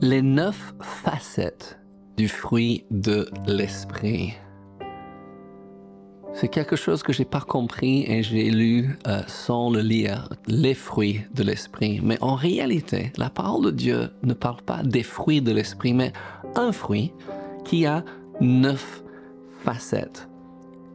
Les neuf facettes du fruit de l'esprit. C'est quelque chose que j'ai pas compris et j'ai lu euh, sans le lire, les fruits de l'esprit. Mais en réalité, la parole de Dieu ne parle pas des fruits de l'esprit, mais un fruit qui a neuf facettes.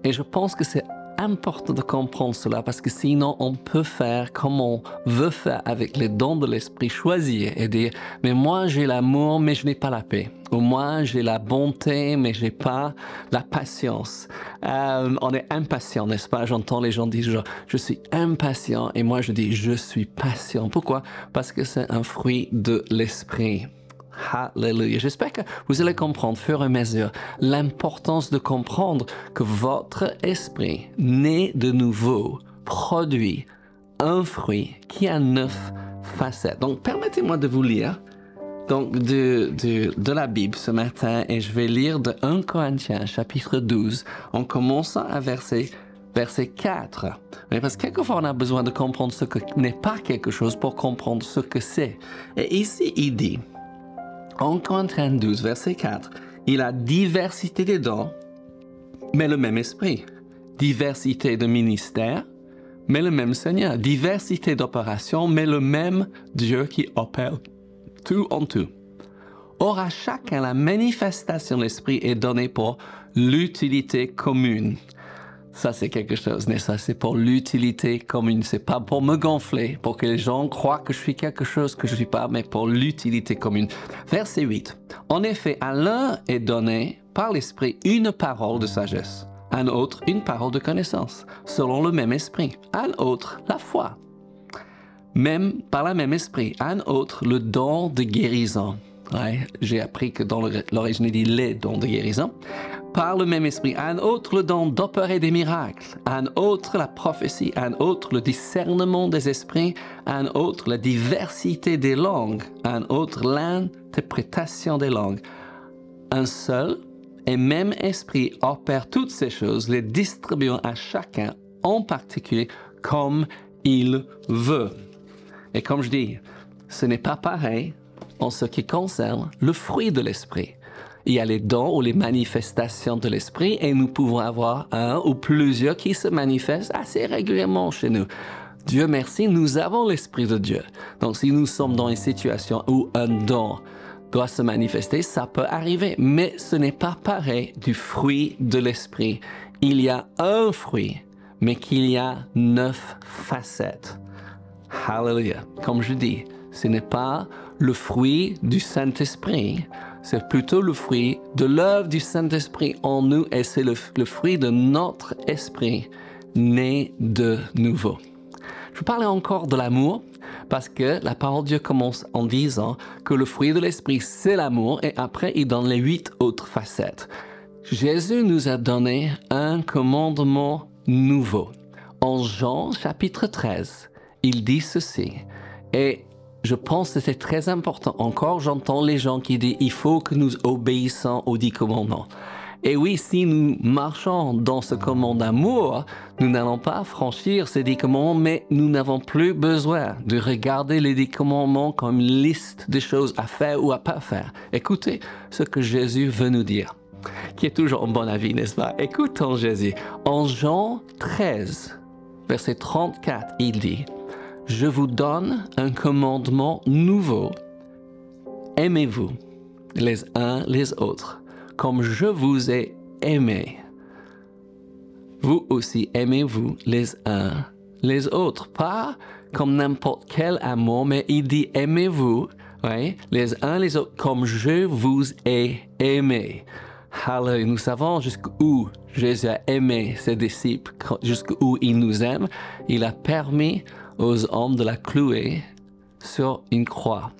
Et je pense que c'est important de comprendre cela parce que sinon on peut faire comme on veut faire avec les dons de l'esprit, choisir et dire mais moi j'ai l'amour mais je n'ai pas la paix ou moi j'ai la bonté mais j'ai pas la patience. Euh, on est impatient, n'est-ce pas? J'entends les gens dire je suis impatient et moi je dis je suis patient. Pourquoi? Parce que c'est un fruit de l'esprit. Alléluia. J'espère que vous allez comprendre, fur et à mesure, l'importance de comprendre que votre esprit, né de nouveau, produit un fruit qui a neuf facettes. Donc, permettez-moi de vous lire donc de, de, de, la Bible ce matin et je vais lire de 1 Corinthiens chapitre 12 en commençant à verset, verset 4. Mais parce que quelquefois on a besoin de comprendre ce que n'est pas quelque chose pour comprendre ce que c'est. Et ici il dit, en Corinthiens 12, verset 4, il a diversité de dons, mais le même esprit. Diversité de ministères, mais le même Seigneur. Diversité d'opérations, mais le même Dieu qui opère tout en tout. Or, à chacun, la manifestation de l'esprit est donnée pour l'utilité commune. Ça, c'est quelque chose, mais ça, c'est pour l'utilité commune. C'est pas pour me gonfler, pour que les gens croient que je suis quelque chose que je suis pas, mais pour l'utilité commune. Verset 8. En effet, à l'un est donné par l'Esprit une parole de sagesse, à un autre une parole de connaissance, selon le même esprit, à un autre la foi, même par le même esprit, à un autre le don de guérison. J'ai appris que dans l'origine, il dit les dons de guérison par le même esprit, un autre le don d'opérer des miracles, un autre la prophétie, un autre le discernement des esprits, un autre la diversité des langues, un autre l'interprétation des langues. Un seul et même esprit opère toutes ces choses, les distribuant à chacun en particulier comme il veut. Et comme je dis, ce n'est pas pareil en ce qui concerne le fruit de l'esprit il y a les dons ou les manifestations de l'esprit et nous pouvons avoir un ou plusieurs qui se manifestent assez régulièrement chez nous. Dieu merci, nous avons l'Esprit de Dieu. Donc si nous sommes dans une situation où un don doit se manifester, ça peut arriver, mais ce n'est pas pareil du fruit de l'Esprit. Il y a un fruit, mais qu'il y a neuf facettes. Hallelujah. Comme je dis, ce n'est pas le fruit du Saint-Esprit, c'est plutôt le fruit de l'œuvre du Saint-Esprit en nous et c'est le, fruit de notre esprit né de nouveau. Je parlais encore de l'amour parce que la parole de Dieu commence en disant que le fruit de l'esprit c'est l'amour et après il donne les huit autres facettes. Jésus nous a donné un commandement nouveau. En Jean chapitre 13, il dit ceci. Et je pense que c'est très important. Encore, j'entends les gens qui disent il faut que nous obéissons aux dix commandements. Et oui, si nous marchons dans ce commandement d'amour, nous n'allons pas franchir ces dix commandements, mais nous n'avons plus besoin de regarder les dix commandements comme une liste de choses à faire ou à pas faire. Écoutez ce que Jésus veut nous dire, qui est toujours en bon avis, n'est-ce pas? Écoutons Jésus. En Jean 13, verset 34, il dit, je vous donne un commandement nouveau. Aimez-vous les uns les autres, comme je vous ai aimé. Vous aussi aimez-vous les uns les autres, pas comme n'importe quel amour, mais il dit aimez-vous les uns les autres comme je vous ai aimé. Hallelujah. Nous savons jusqu'où Jésus a aimé ses disciples, jusqu'où il nous aime. Il a permis aux hommes de la clouer sur une croix.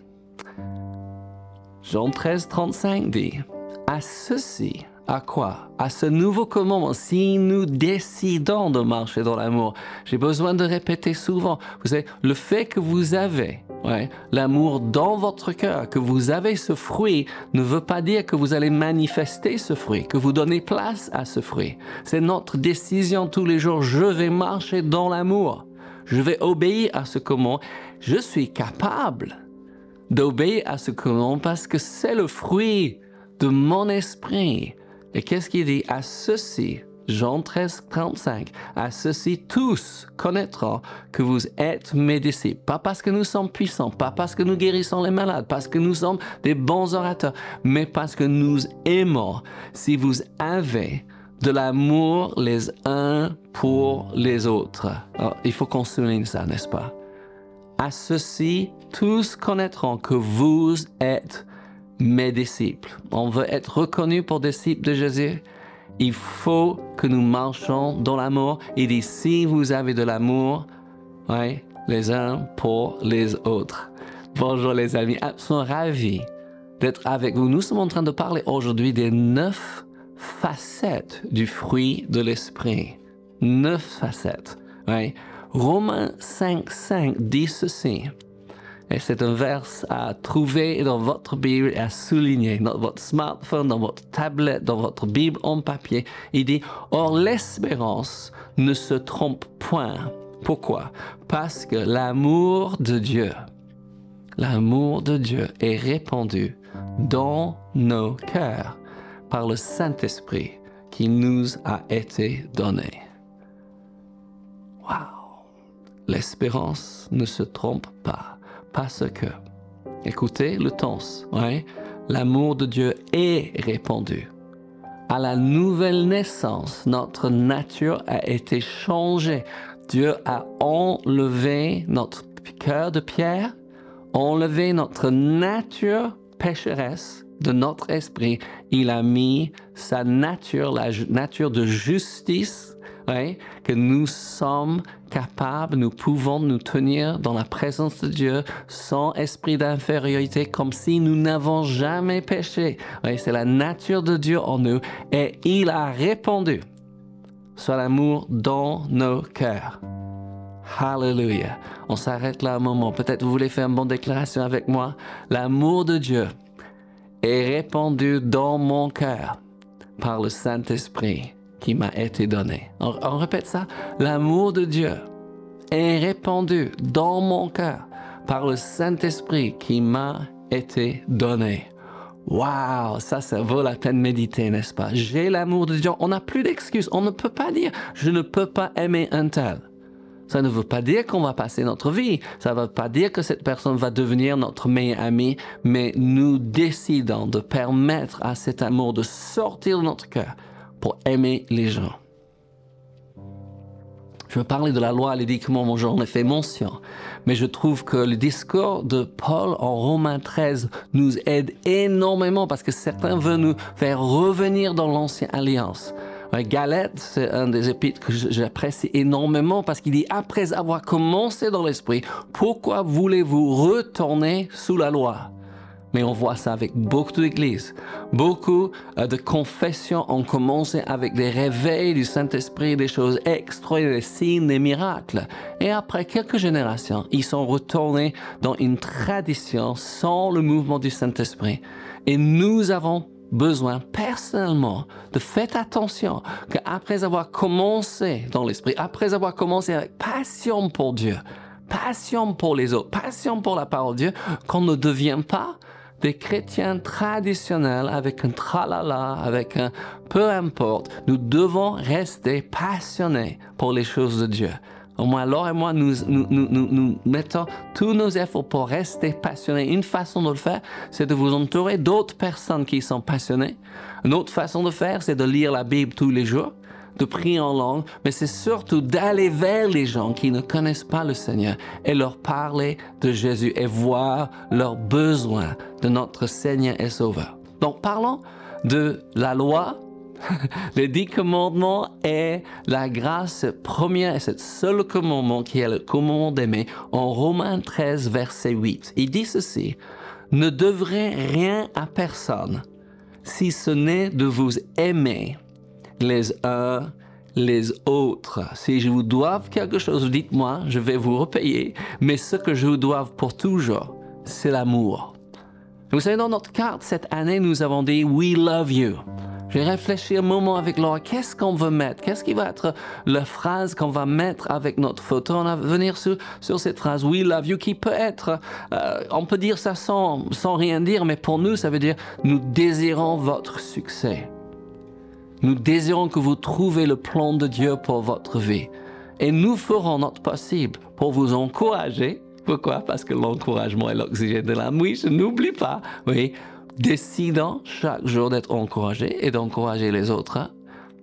Jean 13, 35 dit, à ceci, à quoi? À ce nouveau commandement, si nous décidons de marcher dans l'amour, j'ai besoin de répéter souvent, vous savez, le fait que vous avez l'amour dans votre cœur, que vous avez ce fruit, ne veut pas dire que vous allez manifester ce fruit, que vous donnez place à ce fruit. C'est notre décision tous les jours, je vais marcher dans l'amour Je vais obéir à ce commandement. Je suis capable d'obéir à ce commandement parce que c'est le fruit de mon esprit. Et qu'est-ce qu'il dit? À ceci, Jean 13, 35, à ceci tous connaîtront que vous êtes mes disciples. Pas parce que nous sommes puissants, pas parce que nous guérissons les malades, parce que nous sommes des bons orateurs, mais parce que nous aimons. Si vous avez de l'amour les uns pour les autres. il faut qu'on souligne ça, n'est-ce pas? À ceci, tous connaîtront que vous êtes mes disciples. On veut être reconnu pour disciples de Jésus. Il faut que nous marchions dans l'amour. Il dit, si vous avez de l'amour, les uns pour les autres. Bonjour les amis, je suis ravi d'être avec vous. Nous sommes en train de parler aujourd'hui des neuf facettes du fruit de l'esprit. Neuf facettes. Romains 5, 5 dit ceci. Et c'est un vers à trouver dans votre Bible et à souligner dans votre smartphone, dans votre tablette, dans votre Bible en papier. Il dit, Or l'espérance ne se trompe point. Pourquoi? Parce que l'amour de Dieu, l'amour de Dieu est répandu dans nos cœurs par le Saint-Esprit qui nous a été donné. Wow! L'espérance ne se trompe pas parce que, écoutez le tense, ouais, l'amour de Dieu est répandu. À la nouvelle naissance, notre nature a été changée. Dieu a enlevé notre cœur de pierre, enlevé notre nature pécheresse de notre esprit, il a mis sa nature, la nature de justice, que nous sommes capables, nous pouvons nous tenir dans la présence de Dieu sans esprit d'infériorité, comme si nous n'avons jamais péché. C'est la nature de Dieu en nous et il a répondu sur l'amour dans nos cœurs. Hallelujah. On s'arrête là un moment. Peut-être vous voulez faire une bonne déclaration avec moi. L'amour de Dieu est répandu dans mon cœur par le Saint-Esprit qui m'a été donné. On, répète ça. L'amour de Dieu est répandu dans mon cœur par le Saint-Esprit qui m'a été donné. Waouh, ça, ça vaut la peine de méditer, n'est-ce pas? J'ai l'amour de Dieu. On n'a plus d'excuses. On ne peut pas dire, je ne peux pas aimer un tel. Ça ne veut pas dire qu'on va passer notre vie. Ça ne veut pas dire que cette personne va devenir notre meilleur ami, mais nous décidons de permettre à cet amour de sortir de notre cœur pour aimer les gens. Je veux parler de la loi, les dix commandements, j'en ai fait mention. Mais je trouve que le discours de Paul en Romains 13 nous aide énormément parce que certains veulent nous faire revenir dans l'ancienne alliance. Galette, c'est un des épîtres que j'apprécie énormément parce qu'il dit, après avoir commencé dans l'esprit, pourquoi voulez-vous retourner sous la loi? Mais on voit ça avec beaucoup d'églises. Beaucoup euh, de confessions ont commencé avec des réveils du Saint-Esprit, des choses extraordinaires, des signes, des miracles. Et après quelques générations, ils sont retournés dans une tradition sans le mouvement du Saint-Esprit. Et nous avons besoin personnellement de faire attention qu'après avoir commencé dans l'esprit, après avoir commencé avec passion pour Dieu, passion pour les autres, passion pour la parole de Dieu, qu'on ne devienne pas des chrétiens traditionnels avec un tralala, avec un peu importe. Nous devons rester passionnés pour les choses de Dieu. Au moins, Laure et moi, nous, nous, nous, nous, mettons tous nos efforts pour rester passionnés. Une façon de le faire, c'est de vous entourer d'autres personnes qui sont passionnées. Une autre façon de faire, c'est de lire la Bible tous les jours, de prier en langue, mais c'est surtout d'aller vers les gens qui ne connaissent pas le Seigneur et leur parler de Jésus et voir leurs besoins de notre Seigneur et Sauveur. Donc, parlons de la loi les dix commandements est la grâce première et cette seule commandement qui est le commandement d'aimer en Romains 13, verset 8. Il dit ceci, ne devrez rien à personne si ce n'est de vous aimer les uns les autres. Si je vous dois quelque chose, dites-moi, je vais vous repayer, mais ce que je vous dois pour toujours, c'est l'amour. Vous savez, dans notre carte cette année, nous avons dit We love you. J'ai réfléchi un moment avec Laura, qu'est-ce qu'on veut mettre? Qu'est-ce qui va être la phrase qu'on va mettre avec notre photo On va venir sur, sur cette phrase? We love you qui peut être, euh, on peut dire ça sans, sans rien dire, mais pour nous, ça veut dire nous désirons votre succès. Nous désirons que vous trouviez le plan de Dieu pour votre vie. Et nous ferons notre possible pour vous encourager. Pourquoi? Parce que l'encouragement est l'oxygène de l'âme. Oui, je n'oublie pas. Oui, décidant chaque jour d'être encouragé et d'encourager les autres, hein,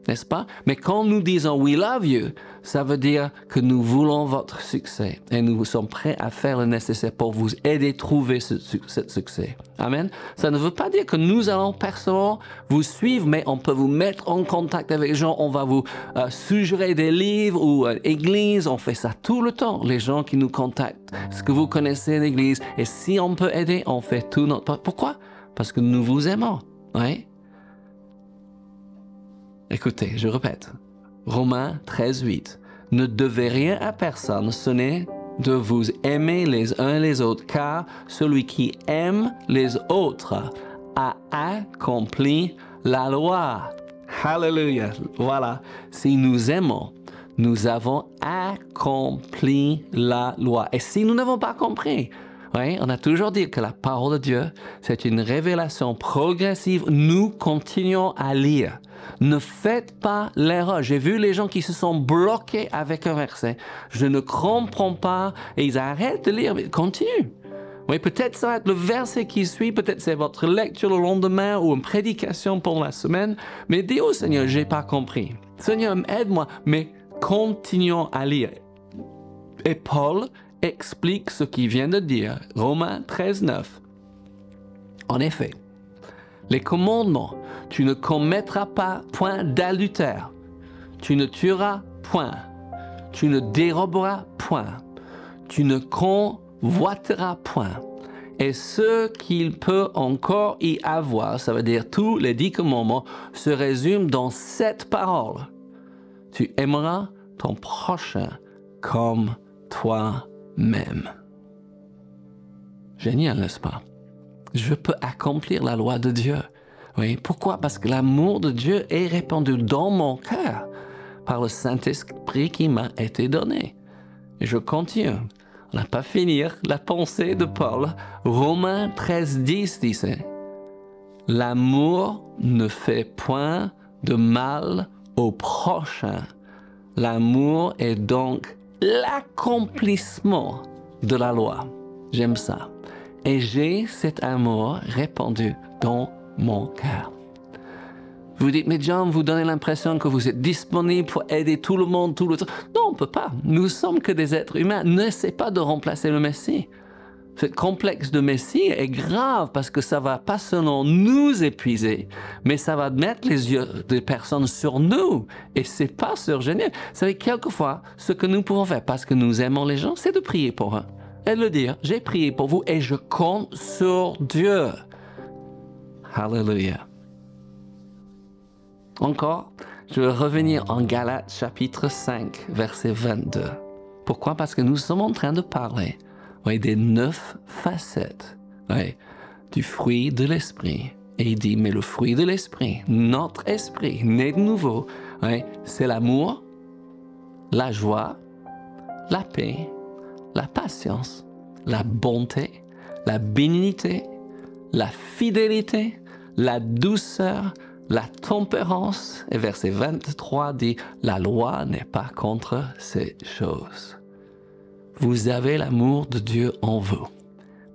n'est-ce pas? Mais quand nous disons We love you, ça veut dire que nous voulons votre succès et nous sommes prêts à faire le nécessaire pour vous aider à trouver ce, succès. Amen? Ça ne veut pas dire que nous allons personnellement vous suivre, mais on peut vous mettre en contact avec les gens, on va vous euh, suggérer des livres ou euh, église, on fait ça tout le temps, les gens qui nous contactent. Est-ce que vous connaissez l'église? Et si on peut aider, on fait tout notre... Pourquoi? Parce que nous vous aimons. Oui? Écoutez, je répète. Romains 13, 8. Ne devez rien à personne, ce n'est de vous aimer les uns les autres, car celui qui aime les autres a accompli la loi. Hallelujah. Voilà. Si nous aimons, nous avons accompli la loi. Et si nous n'avons pas compris, oui, on a toujours dit que la parole de Dieu, c'est une révélation progressive. Nous continuons à lire. Ne faites pas l'erreur. J'ai vu les gens qui se sont bloqués avec un verset. Je ne comprends pas et ils arrêtent de lire. Mais continue. Oui, peut-être ça va être le verset qui suit, peut-être c'est votre lecture le lendemain ou une prédication pour la semaine. Mais dis au Seigneur, j'ai pas compris. Seigneur, aide-moi. Mais continuons à lire. Et Paul explique ce qu'il vient de dire. Romains 13, 9. En effet, les commandements, tu ne commettras pas point d'adultère, tu ne tueras point, tu ne déroberas point, tu ne convoiteras point. Et ce qu'il peut encore y avoir, ça veut dire tous les dix commandements, se résument dans cette parole. Tu aimeras ton prochain comme toi même. Génial, n'est-ce pas? Je peux accomplir la loi de Dieu. Oui, pourquoi? Parce que l'amour de Dieu est répandu dans mon cœur par le Saint-Esprit qui m'a été donné. Et je continue. On n'a pas fini la pensée de Paul. Romains 13, 10 disait, L'amour ne fait point de mal au prochain. L'amour est donc l'accomplissement de la loi. J'aime ça. Et j'ai cet amour répandu dans mon cœur. Vous dites, mais John, vous donnez l'impression que vous êtes disponible pour aider tout le monde tout le temps. Non, on ne peut pas. Nous sommes que des êtres humains. N'essaie pas de remplacer le Messie. Ce complexe de Messie est grave parce que ça va pas seulement nous épuiser, mais ça va mettre les yeux des personnes sur nous. Et c'est pas surgénial. Vous savez, quelquefois, ce que nous pouvons faire parce que nous aimons les gens, c'est de prier pour eux. Et de le dire, j'ai prié pour vous et je compte sur Dieu. Hallelujah. Encore, je vais revenir en Galates chapitre 5, verset 22. Pourquoi? Parce que nous sommes en train de parler des neuf facettes. Du fruit de l'esprit. Et il dit, mais le fruit de l'esprit, notre esprit, né de nouveau, c'est l'amour, la joie, la paix, la patience, la bonté, la bénignité, la fidélité, la douceur, la tempérance. Et verset 23 dit, la loi n'est pas contre ces choses vous avez l'amour de Dieu en vous,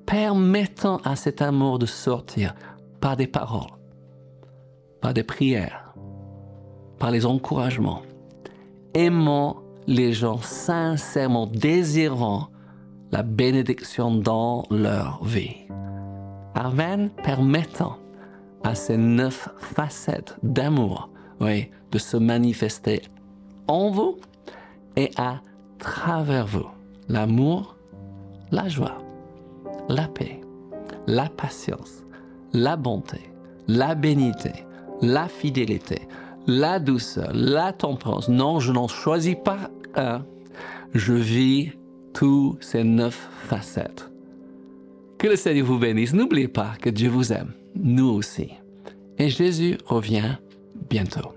permettant à cet amour de sortir par des paroles, par des prières, par les encouragements, aimant les gens sincèrement, désirant la bénédiction dans leur vie. Amen, permettant à ces neuf facettes d'amour, oui, de se manifester en vous et à travers vous l'amour, la joie, la paix, la patience, la bonté, la bénité, la fidélité, la douceur, la tempérance. Non, je n'en choisis pas un. Je vis tous ces neuf facettes. Que le Seigneur vous bénisse. N'oubliez pas que Dieu vous aime, nous aussi. Et Jésus revient bientôt.